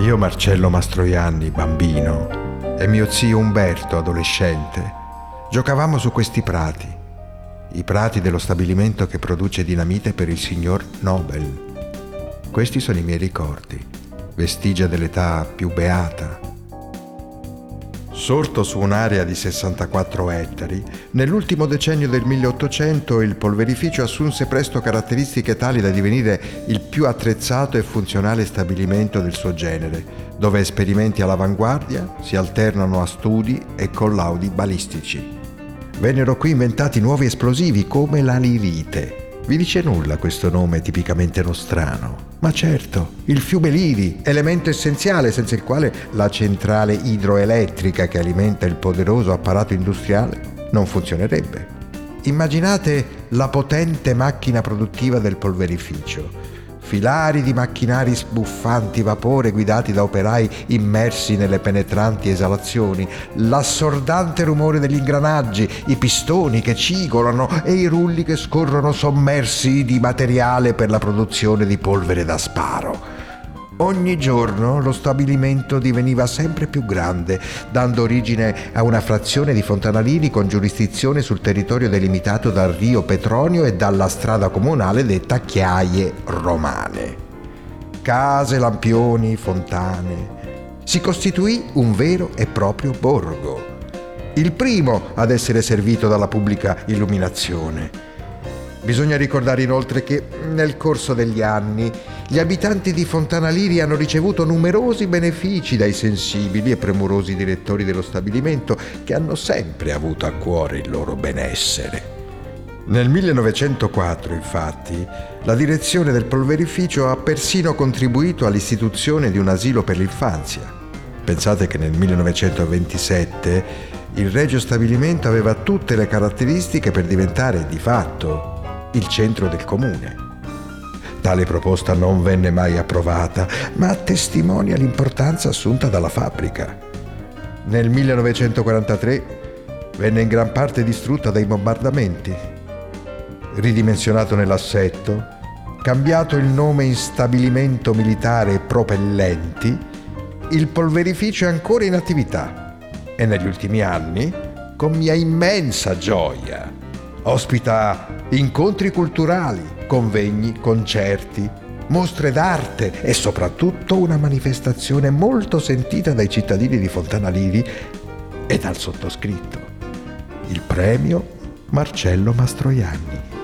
Io Marcello Mastroianni, bambino, e mio zio Umberto, adolescente, giocavamo su questi prati, i prati dello stabilimento che produce dinamite per il signor Nobel. Questi sono i miei ricordi, vestigia dell'età più beata, Sorto su un'area di 64 ettari, nell'ultimo decennio del 1800 il polverificio assunse presto caratteristiche tali da divenire il più attrezzato e funzionale stabilimento del suo genere, dove esperimenti all'avanguardia si alternano a studi e collaudi balistici. Vennero qui inventati nuovi esplosivi come la lirite. Vi dice nulla questo nome tipicamente nostrano? Ma certo, il fiume Liri, elemento essenziale senza il quale la centrale idroelettrica che alimenta il poderoso apparato industriale non funzionerebbe. Immaginate la potente macchina produttiva del polverificio, filari di macchinari sbuffanti vapore guidati da operai immersi nelle penetranti esalazioni, l'assordante rumore degli ingranaggi, i pistoni che cigolano e i rulli che scorrono sommersi di materiale per la produzione di polvere da sparo. Ogni giorno lo stabilimento diveniva sempre più grande, dando origine a una frazione di fontanalini con giurisdizione sul territorio delimitato dal Rio Petronio e dalla strada comunale detta Chiaie Romane. Case, lampioni, fontane. Si costituì un vero e proprio borgo, il primo ad essere servito dalla pubblica illuminazione Bisogna ricordare inoltre che nel corso degli anni gli abitanti di Fontana Liri hanno ricevuto numerosi benefici dai sensibili e premurosi direttori dello stabilimento che hanno sempre avuto a cuore il loro benessere. Nel 1904, infatti, la direzione del polverificio ha persino contribuito all'istituzione di un asilo per l'infanzia. Pensate che nel 1927 il regio stabilimento aveva tutte le caratteristiche per diventare di fatto il centro del comune. Tale proposta non venne mai approvata, ma testimonia l'importanza assunta dalla fabbrica. Nel 1943 venne in gran parte distrutta dai bombardamenti. Ridimensionato nell'assetto, cambiato il nome in stabilimento militare propellenti, il polverificio è ancora in attività e negli ultimi anni, con mia immensa gioia, Ospita incontri culturali, convegni, concerti, mostre d'arte e soprattutto una manifestazione molto sentita dai cittadini di Fontanaliri e dal sottoscritto, il premio Marcello Mastroianni.